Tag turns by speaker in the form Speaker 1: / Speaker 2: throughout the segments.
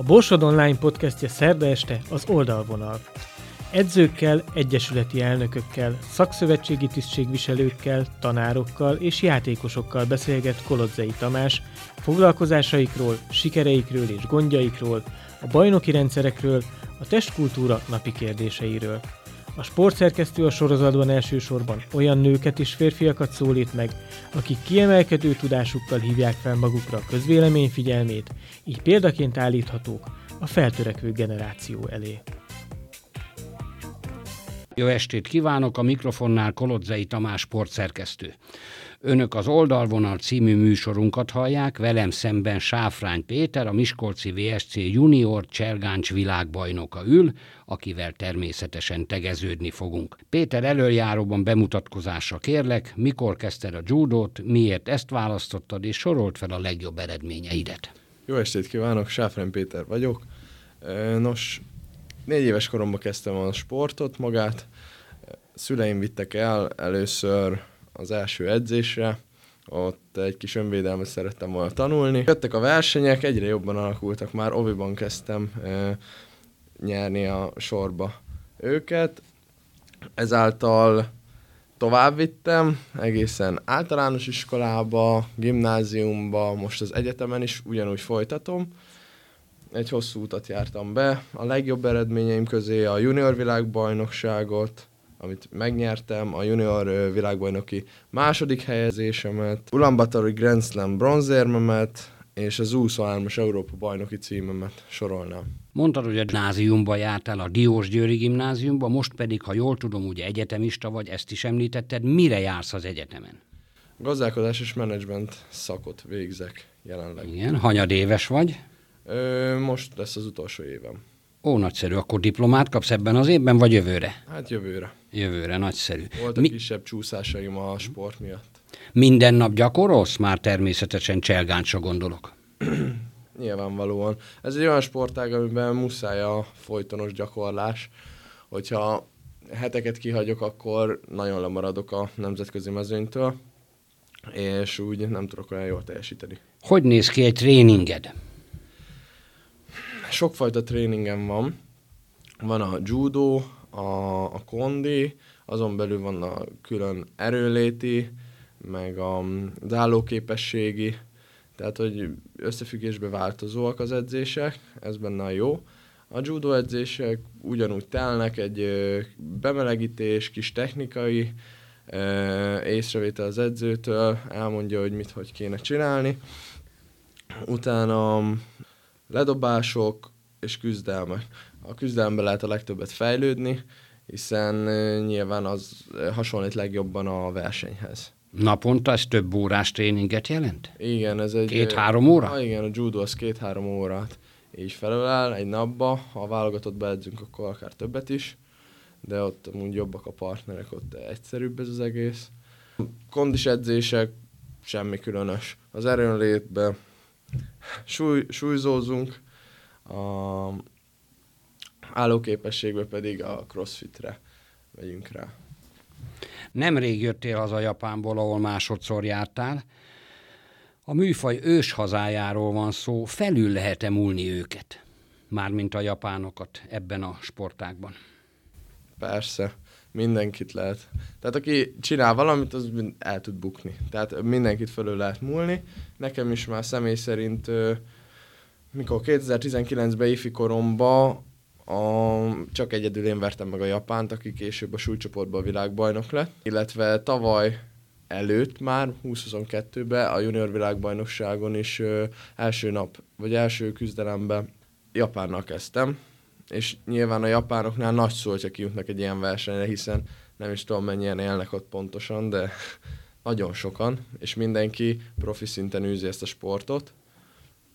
Speaker 1: A Borsod Online podcastje szerda este az oldalvonal. Edzőkkel, egyesületi elnökökkel, szakszövetségi tisztségviselőkkel, tanárokkal és játékosokkal beszélget Kolodzei Tamás foglalkozásaikról, sikereikről és gondjaikról, a bajnoki rendszerekről, a testkultúra napi kérdéseiről. A sportszerkesztő a sorozatban elsősorban olyan nőket és férfiakat szólít meg, akik kiemelkedő tudásukkal hívják fel magukra a közvélemény figyelmét, így példaként állíthatók a feltörekvő generáció elé.
Speaker 2: Jó estét kívánok, a mikrofonnál Kolodzei Tamás sportszerkesztő. Önök az Oldalvonal című műsorunkat hallják, velem szemben Sáfrány Péter, a Miskolci VSC junior cselgáncs világbajnoka ül, akivel természetesen tegeződni fogunk. Péter előjáróban bemutatkozásra kérlek, mikor kezdted a judót, miért ezt választottad, és sorolt fel a legjobb eredményeidet.
Speaker 3: Jó estét kívánok, Sáfrány Péter vagyok. Nos, négy éves koromban kezdtem a sportot magát. Szüleim vittek el először az első edzésre, ott egy kis önvédelmet szerettem volna tanulni. Jöttek a versenyek, egyre jobban alakultak, már oviban kezdtem e, nyerni a sorba őket. Ezáltal tovább vittem, egészen általános iskolába, gimnáziumba, most az egyetemen is ugyanúgy folytatom. Egy hosszú utat jártam be, a legjobb eredményeim közé a junior világbajnokságot, amit megnyertem, a junior világbajnoki második helyezésemet, Ulaanbaatori Grand Slam bronzérmemet, és az 23-as Európa bajnoki címemet sorolnám.
Speaker 2: Mondtad, hogy a gimnáziumba jártál, a Diós Győri gimnáziumba, most pedig, ha jól tudom, ugye egyetemista vagy, ezt is említetted, mire jársz az egyetemen?
Speaker 3: Gazdálkodás és menedzsment szakot végzek jelenleg.
Speaker 2: Igen, hanyad éves vagy?
Speaker 3: Ö, most lesz az utolsó évem.
Speaker 2: Ó, nagyszerű. Akkor diplomát kapsz ebben az évben, vagy jövőre?
Speaker 3: Hát jövőre.
Speaker 2: Jövőre, nagyszerű.
Speaker 3: Voltak Mi... kisebb csúszásaim a sport miatt.
Speaker 2: Minden nap gyakorolsz? Már természetesen cselgáncsra gondolok.
Speaker 3: Nyilvánvalóan. Ez egy olyan sportág, amiben muszáj a folytonos gyakorlás. Hogyha heteket kihagyok, akkor nagyon lemaradok a nemzetközi mezőnytől, és úgy nem tudok olyan jól teljesíteni.
Speaker 2: Hogy néz ki egy tréninged?
Speaker 3: Sokfajta tréningem van. Van a judo, a, a kondi, azon belül van a külön erőléti, meg a állóképességi, tehát hogy összefüggésbe változóak az edzések, ez benne a jó. A judo edzések ugyanúgy telnek, egy bemelegítés, kis technikai észrevétel az edzőtől, elmondja, hogy mit, hogy kéne csinálni. Utána ledobások és küzdelmek. A küzdelemben lehet a legtöbbet fejlődni, hiszen nyilván az hasonlít legjobban a versenyhez.
Speaker 2: Naponta ez több órás tréninget jelent?
Speaker 3: Igen, ez egy...
Speaker 2: Két-három óra?
Speaker 3: Ha, igen, a judo az két-három órát így felölel egy napba. Ha a válogatott beedzünk, akkor akár többet is, de ott amúgy jobbak a partnerek, ott egyszerűbb ez az egész. Kondis edzések, semmi különös. Az erőnlétben súly, súlyzózunk, a állóképességbe pedig a crossfitre megyünk rá.
Speaker 2: Nemrég jöttél haza Japánból, ahol másodszor jártál. A műfaj ős hazájáról van szó, felül lehet-e múlni őket? Mármint a japánokat ebben a sportágban.
Speaker 3: Persze, mindenkit lehet. Tehát aki csinál valamit, az el tud bukni. Tehát mindenkit fölül lehet múlni. Nekem is már személy szerint mikor 2019-ben ifi koromban a, csak egyedül én vertem meg a Japánt, aki később a súlycsoportban a világbajnok lett, illetve tavaly előtt már, 2022-ben a junior világbajnokságon is első nap, vagy első küzdelemben Japánnal kezdtem, és nyilván a japánoknál nagy szó, hogyha kijutnak egy ilyen versenyre, hiszen nem is tudom mennyien élnek ott pontosan, de nagyon sokan, és mindenki profi szinten űzi ezt a sportot.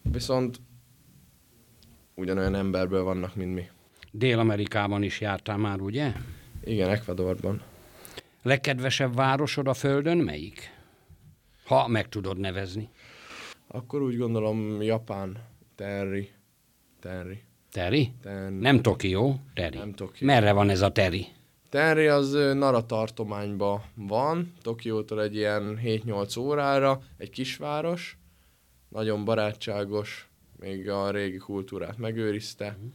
Speaker 3: Viszont ugyanolyan emberből vannak, mint mi.
Speaker 2: Dél-Amerikában is jártál már, ugye?
Speaker 3: Igen, Ecuadorban.
Speaker 2: Legkedvesebb városod a földön melyik? Ha meg tudod nevezni.
Speaker 3: Akkor úgy gondolom Japán, Terry. Terry.
Speaker 2: Terry? Ten... Nem Tokió, Terry.
Speaker 3: Nem Tokió.
Speaker 2: Merre van ez a Terry?
Speaker 3: Terry az Nara tartományban van, Tokiótól egy ilyen 7-8 órára, egy kisváros, nagyon barátságos, még a régi kultúrát megőrizte, uh-huh.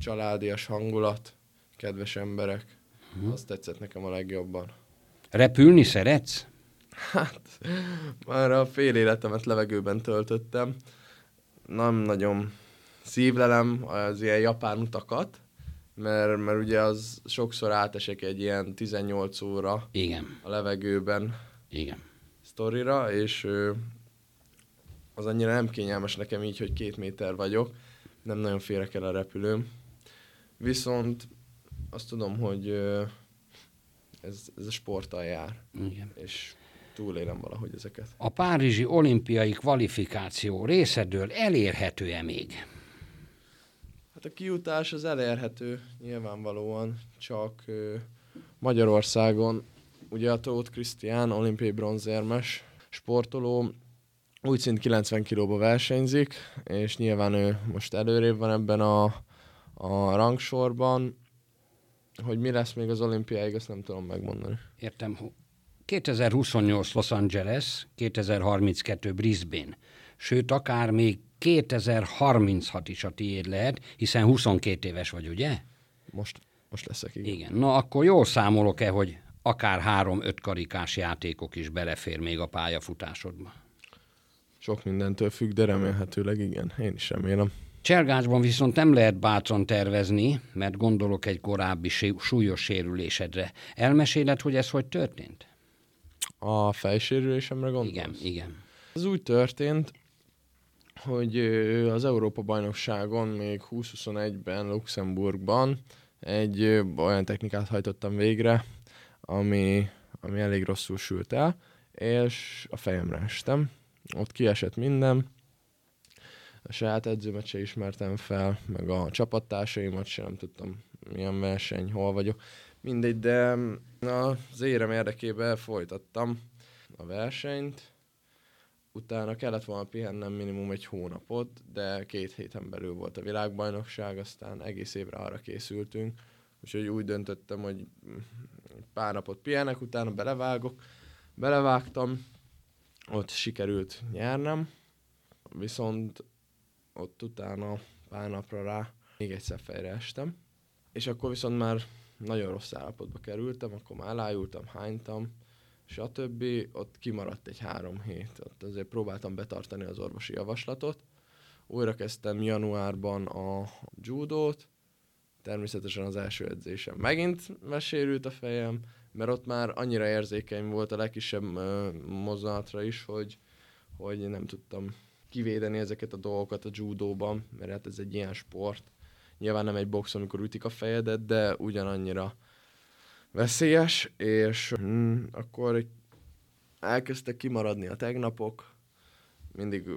Speaker 3: családias hangulat, kedves emberek, uh-huh. azt tetszett nekem a legjobban.
Speaker 2: Repülni szeretsz?
Speaker 3: Hát, már a fél életemet levegőben töltöttem. Nem nagyon szívlelem az ilyen japán utakat, mert, mert ugye az sokszor átesek egy ilyen 18 óra
Speaker 2: Igen.
Speaker 3: a levegőben
Speaker 2: Igen.
Speaker 3: sztorira, és az annyira nem kényelmes nekem így, hogy két méter vagyok, nem nagyon férek el a repülőm. Viszont azt tudom, hogy ez, ez a sporttal jár,
Speaker 2: Igen.
Speaker 3: és túlélem valahogy ezeket.
Speaker 2: A Párizsi olimpiai kvalifikáció részedől elérhető-e még?
Speaker 3: Hát a kijutás az elérhető nyilvánvalóan, csak Magyarországon ugye a Tóth Krisztián olimpiai bronzérmes sportoló úgy szint 90 kilóba versenyzik, és nyilván ő most előrébb van ebben a, a rangsorban. Hogy mi lesz még az olimpiáig, azt nem tudom megmondani.
Speaker 2: Értem. 2028 Los Angeles, 2032 Brisbane, sőt akár még 2036 is a tiéd lehet, hiszen 22 éves vagy, ugye?
Speaker 3: Most, most leszek, igen.
Speaker 2: Igen. Na akkor jól számolok-e, hogy akár három-öt karikás játékok is belefér még a pályafutásodba?
Speaker 3: Sok mindentől függ, de remélhetőleg igen. Én is remélem.
Speaker 2: Cselgácsban viszont nem lehet bátran tervezni, mert gondolok egy korábbi súlyos sérülésedre. Elmeséled, hogy ez hogy történt?
Speaker 3: A fejsérülésemre gondolsz?
Speaker 2: Igen, igen.
Speaker 3: Ez úgy történt, hogy az Európa-bajnokságon még 2021-ben Luxemburgban egy olyan technikát hajtottam végre, ami, ami elég rosszul sült el, és a fejemre estem. Ott kiesett minden, a saját edzőmet se ismertem fel, meg a csapattársaimat sem nem tudtam, milyen verseny, hol vagyok. Mindegy, de az érem érdekében folytattam a versenyt, utána kellett volna pihennem minimum egy hónapot, de két héten belül volt a világbajnokság, aztán egész évre arra készültünk, úgyhogy úgy döntöttem, hogy pár napot pihenek, utána belevágok. Belevágtam, ott sikerült nyernem, viszont ott utána pár napra rá még egyszer fejre estem, és akkor viszont már nagyon rossz állapotba kerültem, akkor már elájultam, hánytam, stb. Ott kimaradt egy három hét. Ott azért próbáltam betartani az orvosi javaslatot. Újra kezdtem januárban a judót, természetesen az első edzésem megint mesérült a fejem, mert ott már annyira érzékeny volt a legkisebb mozzanatra is, hogy, hogy nem tudtam kivédeni ezeket a dolgokat a judóban, mert hát ez egy ilyen sport. Nyilván nem egy box, amikor ütik a fejedet, de ugyanannyira veszélyes, és mm, akkor elkezdtek kimaradni a tegnapok, mindig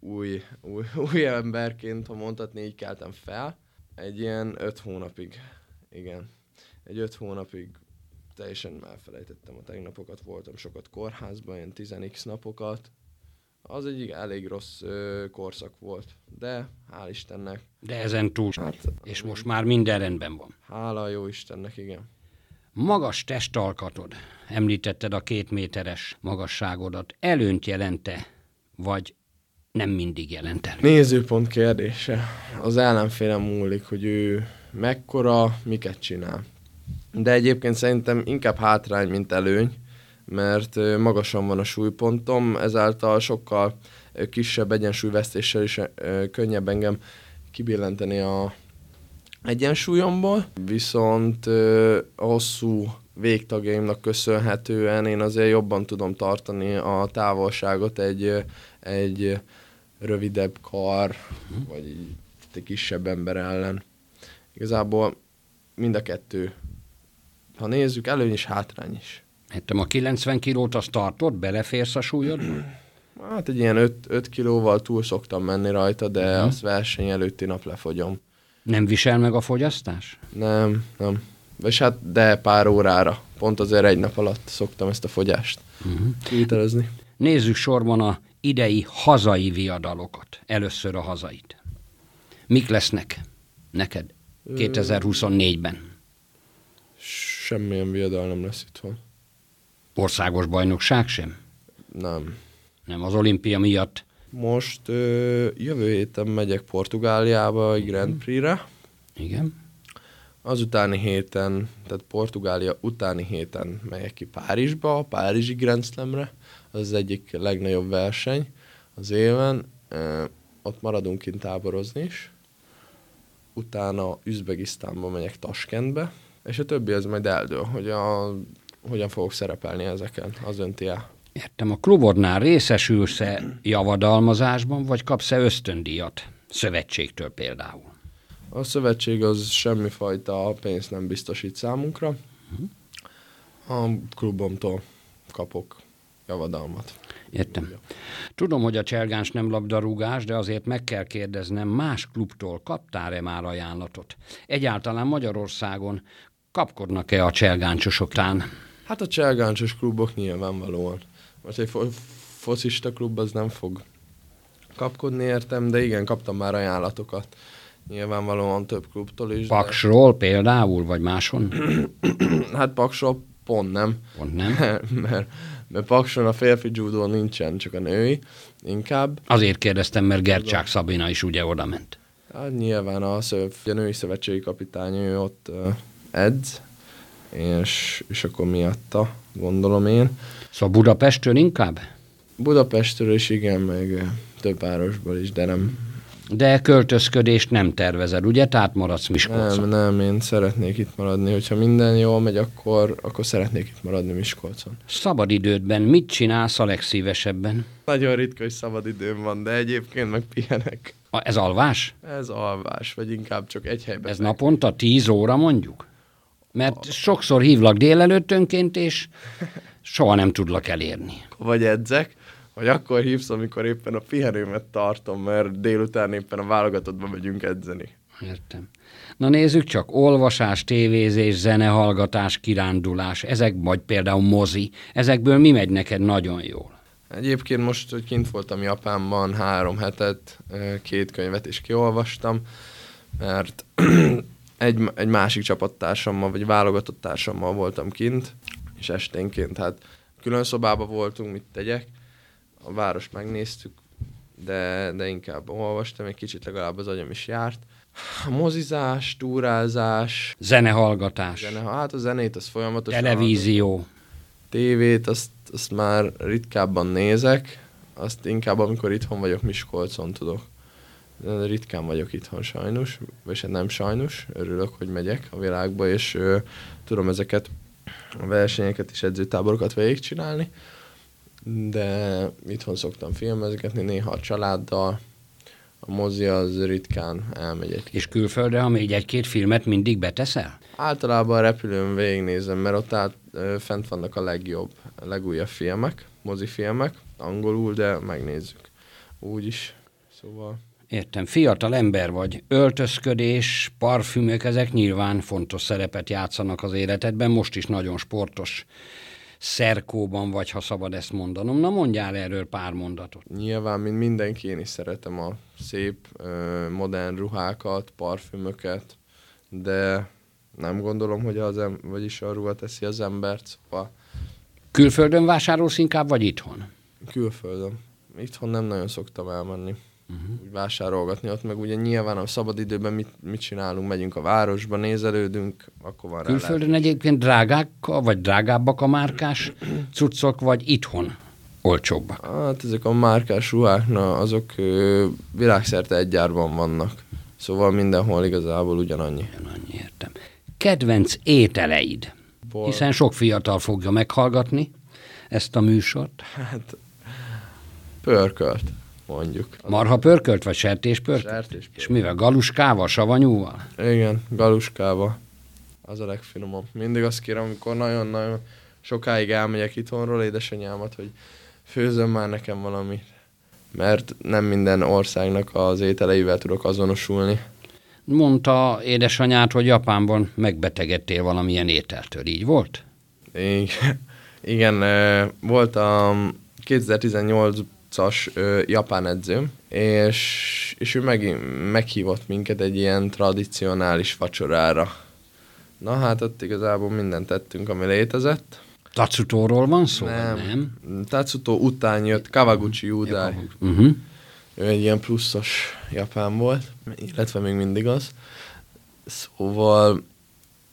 Speaker 3: új, új, új emberként, ha mondhatni, így keltem fel. Egy ilyen öt hónapig, igen. Egy öt hónapig teljesen elfelejtettem a tegnapokat, voltam sokat kórházban, ilyen 10x napokat. Az egy elég rossz ö, korszak volt, de hál' Istennek,
Speaker 2: De ezen túl.
Speaker 3: hát
Speaker 2: És most már minden rendben van.
Speaker 3: hála jó Istennek, igen.
Speaker 2: Magas testalkatod, említetted a két méteres magasságodat, előnyt jelente, vagy nem mindig jelent elő?
Speaker 3: Nézőpont kérdése. Az ellenfélem múlik, hogy ő mekkora, miket csinál. De egyébként szerintem inkább hátrány, mint előny, mert magasan van a súlypontom, ezáltal sokkal kisebb egyensúlyvesztéssel is könnyebb engem kibillenteni a egyensúlyomból, viszont a hosszú végtagjaimnak köszönhetően én azért jobban tudom tartani a távolságot egy, egy rövidebb kar, vagy így egy kisebb ember ellen. Igazából mind a kettő. Ha nézzük, előny is, hátrány is.
Speaker 2: Értem, a 90 kilót azt tartod, beleférsz a súlyodba?
Speaker 3: Hát egy ilyen 5, 5 kilóval túl szoktam menni rajta, de
Speaker 2: Mhm.
Speaker 3: azt verseny előtti nap lefogyom.
Speaker 2: Nem visel meg a fogyasztás?
Speaker 3: Nem, nem. És hát, de pár órára. Pont azért egy nap alatt szoktam ezt a fogyást
Speaker 2: Uh-huh.
Speaker 3: kivitelezni.
Speaker 2: Nézzük sorban a idei hazai viadalokat. Először a hazait. Mik lesznek neked 2024-ben?
Speaker 3: Semmilyen viadal nem lesz itthon.
Speaker 2: Országos bajnokság sem?
Speaker 3: Nem.
Speaker 2: Nem, az olimpia miatt
Speaker 3: Most ö, jövő héten megyek Portugáliába egy Grand Prix-re.
Speaker 2: Igen.
Speaker 3: Azutáni héten, tehát Portugália utáni héten megyek ki Párizsba, a Párizsi Grand Slamre. Az az egyik legnagyobb verseny az éven. Ö, ott maradunk kint táborozni is. Utána Üzbegisztánba megyek Taskentbe, és a többi az majd eldől, hogy a, hogyan fogok szerepelni ezeken, az önti el.
Speaker 2: Értem, a klubodnál részesülsz-e javadalmazásban, vagy kapsz-e ösztöndíjat? Szövetségtől például.
Speaker 3: A szövetség az semmifajta pénzt nem biztosít számunkra. A klubomtól kapok javadalmat.
Speaker 2: Értem. Tudom, hogy a cselgáns nem labdarúgás, de azért meg kell kérdeznem, más klubtól kaptál-e már ajánlatot? Egyáltalán Magyarországon kapkodnak-e a cselgáncsosoknál?
Speaker 3: Hát a cselgáncsos klubok nyilvánvalóan. Most egy fo- focista klub az nem fog kapkodni értem, de igen, kaptam már ajánlatokat. Nyilvánvalóan több klubtól is.
Speaker 2: Paksról például, vagy máson?
Speaker 3: De, hát Paksról pont nem.
Speaker 2: Pont nem.
Speaker 3: mert, mert, mert Pakson a férfi judó nincsen, csak a női, inkább.
Speaker 2: Azért kérdeztem, mert Gercsák Szabina is ugye oda ment.
Speaker 3: Hát nyilván a, szöv, a női szövetségi kapitány ő ott uh, edz, és, és akkor miatta, gondolom én.
Speaker 2: Szóval Budapestről inkább?
Speaker 3: Budapestről is igen, meg ö, több városból is, de nem,
Speaker 2: De költözködést nem tervezel, ugye? Tehát maradsz
Speaker 3: nem,
Speaker 2: Miskolcon.
Speaker 3: nem, én szeretnék itt maradni. Hogyha minden jól megy, akkor, akkor szeretnék itt maradni Miskolcon.
Speaker 2: Szabadidődben mit csinálsz a legszívesebben?
Speaker 3: Nagyon ritka, hogy szabad időm van, de egyébként meg pihenek.
Speaker 2: A- Ez alvás?
Speaker 3: Ez alvás, vagy inkább csak egy helyben.
Speaker 2: Ez
Speaker 3: feküdni.
Speaker 2: naponta 10 óra mondjuk? Mert sokszor hívlak délelőttönként, és soha nem tudlak elérni.
Speaker 3: vagy edzek, vagy akkor hívsz, amikor éppen a pihenőmet tartom, mert délután éppen a válogatottba megyünk edzeni.
Speaker 2: Értem. Na nézzük csak, olvasás, tévézés, zenehallgatás, kirándulás, ezek vagy például mozi, ezekből mi megy neked nagyon jól?
Speaker 3: Egyébként most, hogy kint voltam Japánban három hetet, két könyvet is kiolvastam, mert egy, egy másik csapattársammal, vagy válogatott társammal voltam kint, és esténként. Hát külön szobába voltunk, mit tegyek, a várost megnéztük, de, de inkább olvastam, egy kicsit legalább az agyam is járt. A mozizás, túrázás,
Speaker 2: Zenehallgatás,
Speaker 3: zene, hát a zenét az folyamatosan
Speaker 2: televízió,
Speaker 3: tévét, azt, azt már ritkábban nézek, azt inkább amikor itthon vagyok Miskolcon tudok. Ritkán vagyok itthon sajnos, vagy hát nem sajnos, örülök, hogy megyek a világba, és ö, tudom ezeket a versenyeket és edzőtáborokat végigcsinálni, de itthon szoktam filmezgetni, néha a családdal, a mozi az ritkán elmegy egy
Speaker 2: és külföldre, ha még egy-két filmet mindig beteszel?
Speaker 3: Általában a repülőn végignézem, mert ott át, ö, fent vannak a legjobb, a legújabb filmek, mozifilmek, angolul, de megnézzük. Úgy is. Szóval
Speaker 2: Értem, fiatal ember vagy, öltözködés, parfümök, ezek nyilván fontos szerepet játszanak az életedben, most is nagyon sportos szerkóban vagy, ha szabad ezt mondanom. Na mondjál erről pár mondatot.
Speaker 3: nyilván, mint mindenki, én is szeretem a szép, modern ruhákat, parfümöket, de nem gondolom, hogy az em- vagyis a ruha teszi az embert, szóval
Speaker 2: Külföldön vásárolsz inkább, vagy itthon?
Speaker 3: külföldön. Itthon nem nagyon szoktam elmenni. Uh-huh. Úgy vásárolgatni ott, meg ugye nyilván a szabadidőben mit, mit csinálunk, megyünk a városba, nézelődünk, akkor van rá
Speaker 2: Külföldön egyébként drágák, vagy drágábbak a márkás cuccok, vagy itthon olcsóbbak?
Speaker 3: Hát ezek a márkás ruhák, na, azok ö, világszerte egy gyárban vannak. Szóval mindenhol igazából ugyanannyi.
Speaker 2: Annyi értem. Kedvenc ételeid?
Speaker 3: Bor.
Speaker 2: Hiszen sok fiatal fogja meghallgatni ezt a műsort.
Speaker 3: Hát pörkölt, mondjuk.
Speaker 2: Marha pörkölt, vagy sertés pörkölt?
Speaker 3: Sertés
Speaker 2: És mivel? Galuskával, savanyúval?
Speaker 3: Igen, galuskába. Az a legfinomabb. Mindig azt kérem, amikor nagyon-nagyon sokáig elmegyek itthonról édesanyámat, hogy főzöm már nekem valamit. Mert nem minden országnak az ételeivel tudok azonosulni.
Speaker 2: Mondta édesanyád, hogy Japánban megbetegedtél valamilyen ételtől. Így volt?
Speaker 3: Igen, igen voltam 2018-as ö, japán edzőm, és, és ő meg, meghívott minket egy ilyen tradicionális vacsorára. Na hát ott igazából mindent tettünk, ami létezett.
Speaker 2: Tatsutóról van szó?
Speaker 3: nem.
Speaker 2: nem?
Speaker 3: Tatsuto után jött Kawaguchi Udai.
Speaker 2: Uh-huh.
Speaker 3: ő egy ilyen pluszos japán volt, illetve még mindig az. Szóval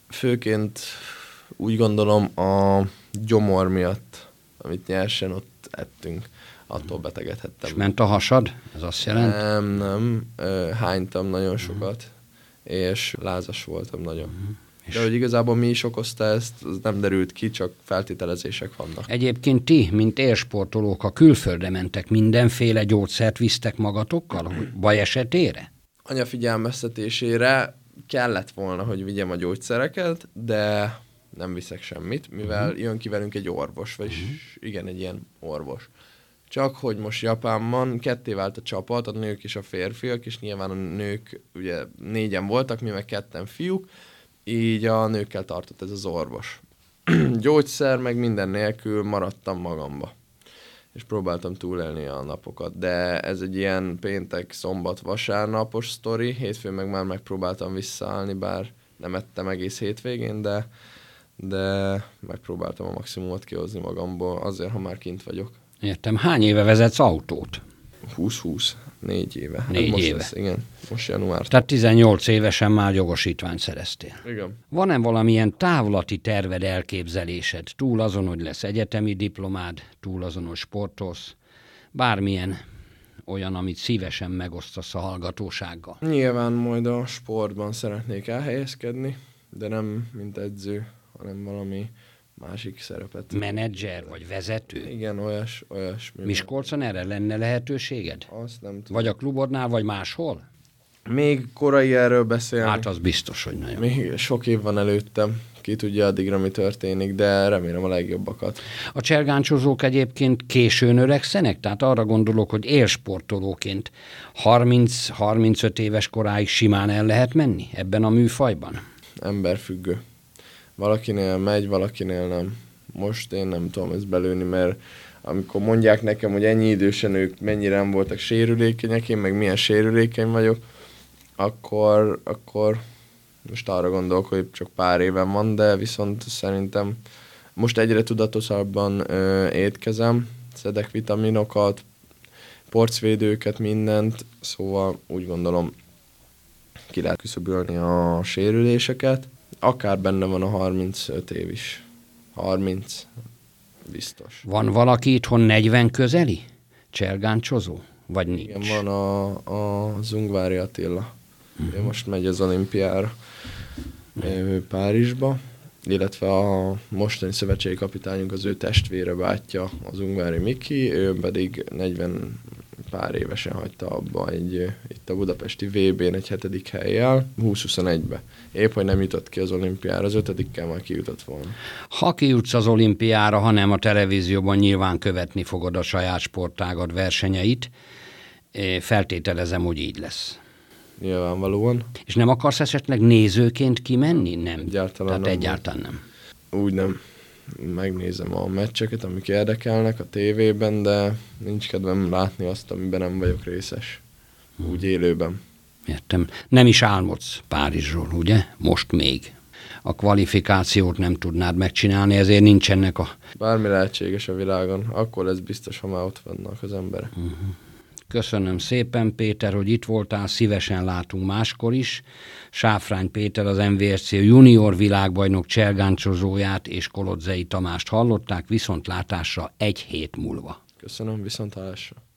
Speaker 3: főként úgy gondolom a gyomor miatt, amit nyersen ott ettünk, attól betegedhettem.
Speaker 2: És ment a hasad? Ez azt jelenti?
Speaker 3: Nem, nem. Hánytam nagyon sokat, és lázas voltam nagyon. Uh-huh. De hogy igazából mi is okozta ezt, az nem derült ki, csak feltételezések vannak.
Speaker 2: Egyébként ti, mint élsportolók, a külföldre mentek, mindenféle gyógyszert visztek magatokkal, hogy baj esetére?
Speaker 3: Anya figyelmeztetésére kellett volna, hogy vigyem a gyógyszereket, de nem viszek semmit, mivel uh-huh. jön ki velünk egy orvos, vagyis uh-huh. igen, egy ilyen orvos. Csak hogy most Japánban ketté vált a csapat, a nők és a férfiak, és nyilván a nők, ugye négyen voltak, mi meg ketten fiúk, így a nőkkel tartott ez az orvos. Gyógyszer, meg minden nélkül maradtam magamba. És próbáltam túlélni a napokat, de ez egy ilyen péntek, szombat, vasárnapos sztori, hétfőn meg már megpróbáltam visszaállni, bár nem ettem egész hétvégén, de, de megpróbáltam a maximumot kihozni magamból, azért, ha már kint vagyok.
Speaker 2: Értem. Hány éve vezetsz autót?
Speaker 3: 20-20. Négy éve.
Speaker 2: Négy
Speaker 3: hát most
Speaker 2: éve.
Speaker 3: Lesz, igen, most január.
Speaker 2: Tehát 18 évesen már jogosítványt szereztél.
Speaker 3: Igen.
Speaker 2: Van-e valamilyen távlati terved, elképzelésed? Túl azon, hogy lesz egyetemi diplomád, túl azon, hogy sportolsz, bármilyen olyan, amit szívesen megosztasz a hallgatósággal?
Speaker 3: Nyilván majd a sportban szeretnék elhelyezkedni, de nem mint edző, hanem valami másik szerepet.
Speaker 2: Menedzser vagy vezető?
Speaker 3: Igen, olyas, olyas.
Speaker 2: Miskolcon erre lenne lehetőséged?
Speaker 3: Azt nem tudom.
Speaker 2: Vagy a klubodnál, vagy máshol?
Speaker 3: Még korai erről beszélni.
Speaker 2: Hát az biztos, hogy nagyon.
Speaker 3: Még sok év van előttem. Ki tudja addigra, mi történik, de remélem a legjobbakat.
Speaker 2: A csergáncsozók egyébként későn öregszenek? Tehát arra gondolok, hogy élsportolóként 30-35 éves koráig simán el lehet menni ebben a műfajban?
Speaker 3: Emberfüggő valakinél megy, valakinél nem. Most én nem tudom ezt belőni, mert amikor mondják nekem, hogy ennyi idősen ők mennyire nem voltak sérülékenyek, én meg milyen sérülékeny vagyok, akkor, akkor most arra gondolok, hogy csak pár éven van, de viszont szerintem most egyre tudatosabban ö, étkezem, szedek vitaminokat, porcvédőket, mindent, szóval úgy gondolom ki lehet küszöbölni a sérüléseket akár benne van a 35 év is. 30, biztos.
Speaker 2: Van valaki itthon 40 közeli? Csergáncsozó? Vagy nincs?
Speaker 3: Igen, van a, a Zungvári Attila. Uh-huh. Ő most megy az olimpiára uh-huh. Párizsba, illetve a mostani szövetségi kapitányunk az ő testvére bátyja, az Ungvári Miki, ő pedig 40 pár évesen hagyta abba egy, itt a budapesti VB-n egy hetedik helyjel, 20-21-be. Épp, hogy nem jutott ki az olimpiára, az ötödikkel már kijutott volna.
Speaker 2: Ha kijutsz az olimpiára, hanem a televízióban nyilván követni fogod a saját sportágad versenyeit, feltételezem, hogy így lesz.
Speaker 3: Nyilvánvalóan.
Speaker 2: És nem akarsz esetleg nézőként kimenni? Nem.
Speaker 3: Egyáltalán
Speaker 2: Tehát nem. egyáltalán nem.
Speaker 3: Úgy nem megnézem a meccseket, amik érdekelnek a tévében, de nincs kedvem látni azt, amiben nem vagyok részes. Úgy élőben.
Speaker 2: Értem. Nem is álmodsz Párizsról, ugye? Most még. A kvalifikációt nem tudnád megcsinálni, ezért nincsenek a...
Speaker 3: Bármi lehetséges a világon, akkor ez biztos, ha már ott vannak az emberek. Uh-huh.
Speaker 2: Köszönöm szépen, Péter, hogy itt voltál, szívesen látunk máskor is. Sáfrány Péter, az MVSC junior világbajnok cselgáncsozóját és Kolodzei Tamást hallották, viszontlátásra egy hét múlva.
Speaker 3: Köszönöm, viszontlátásra.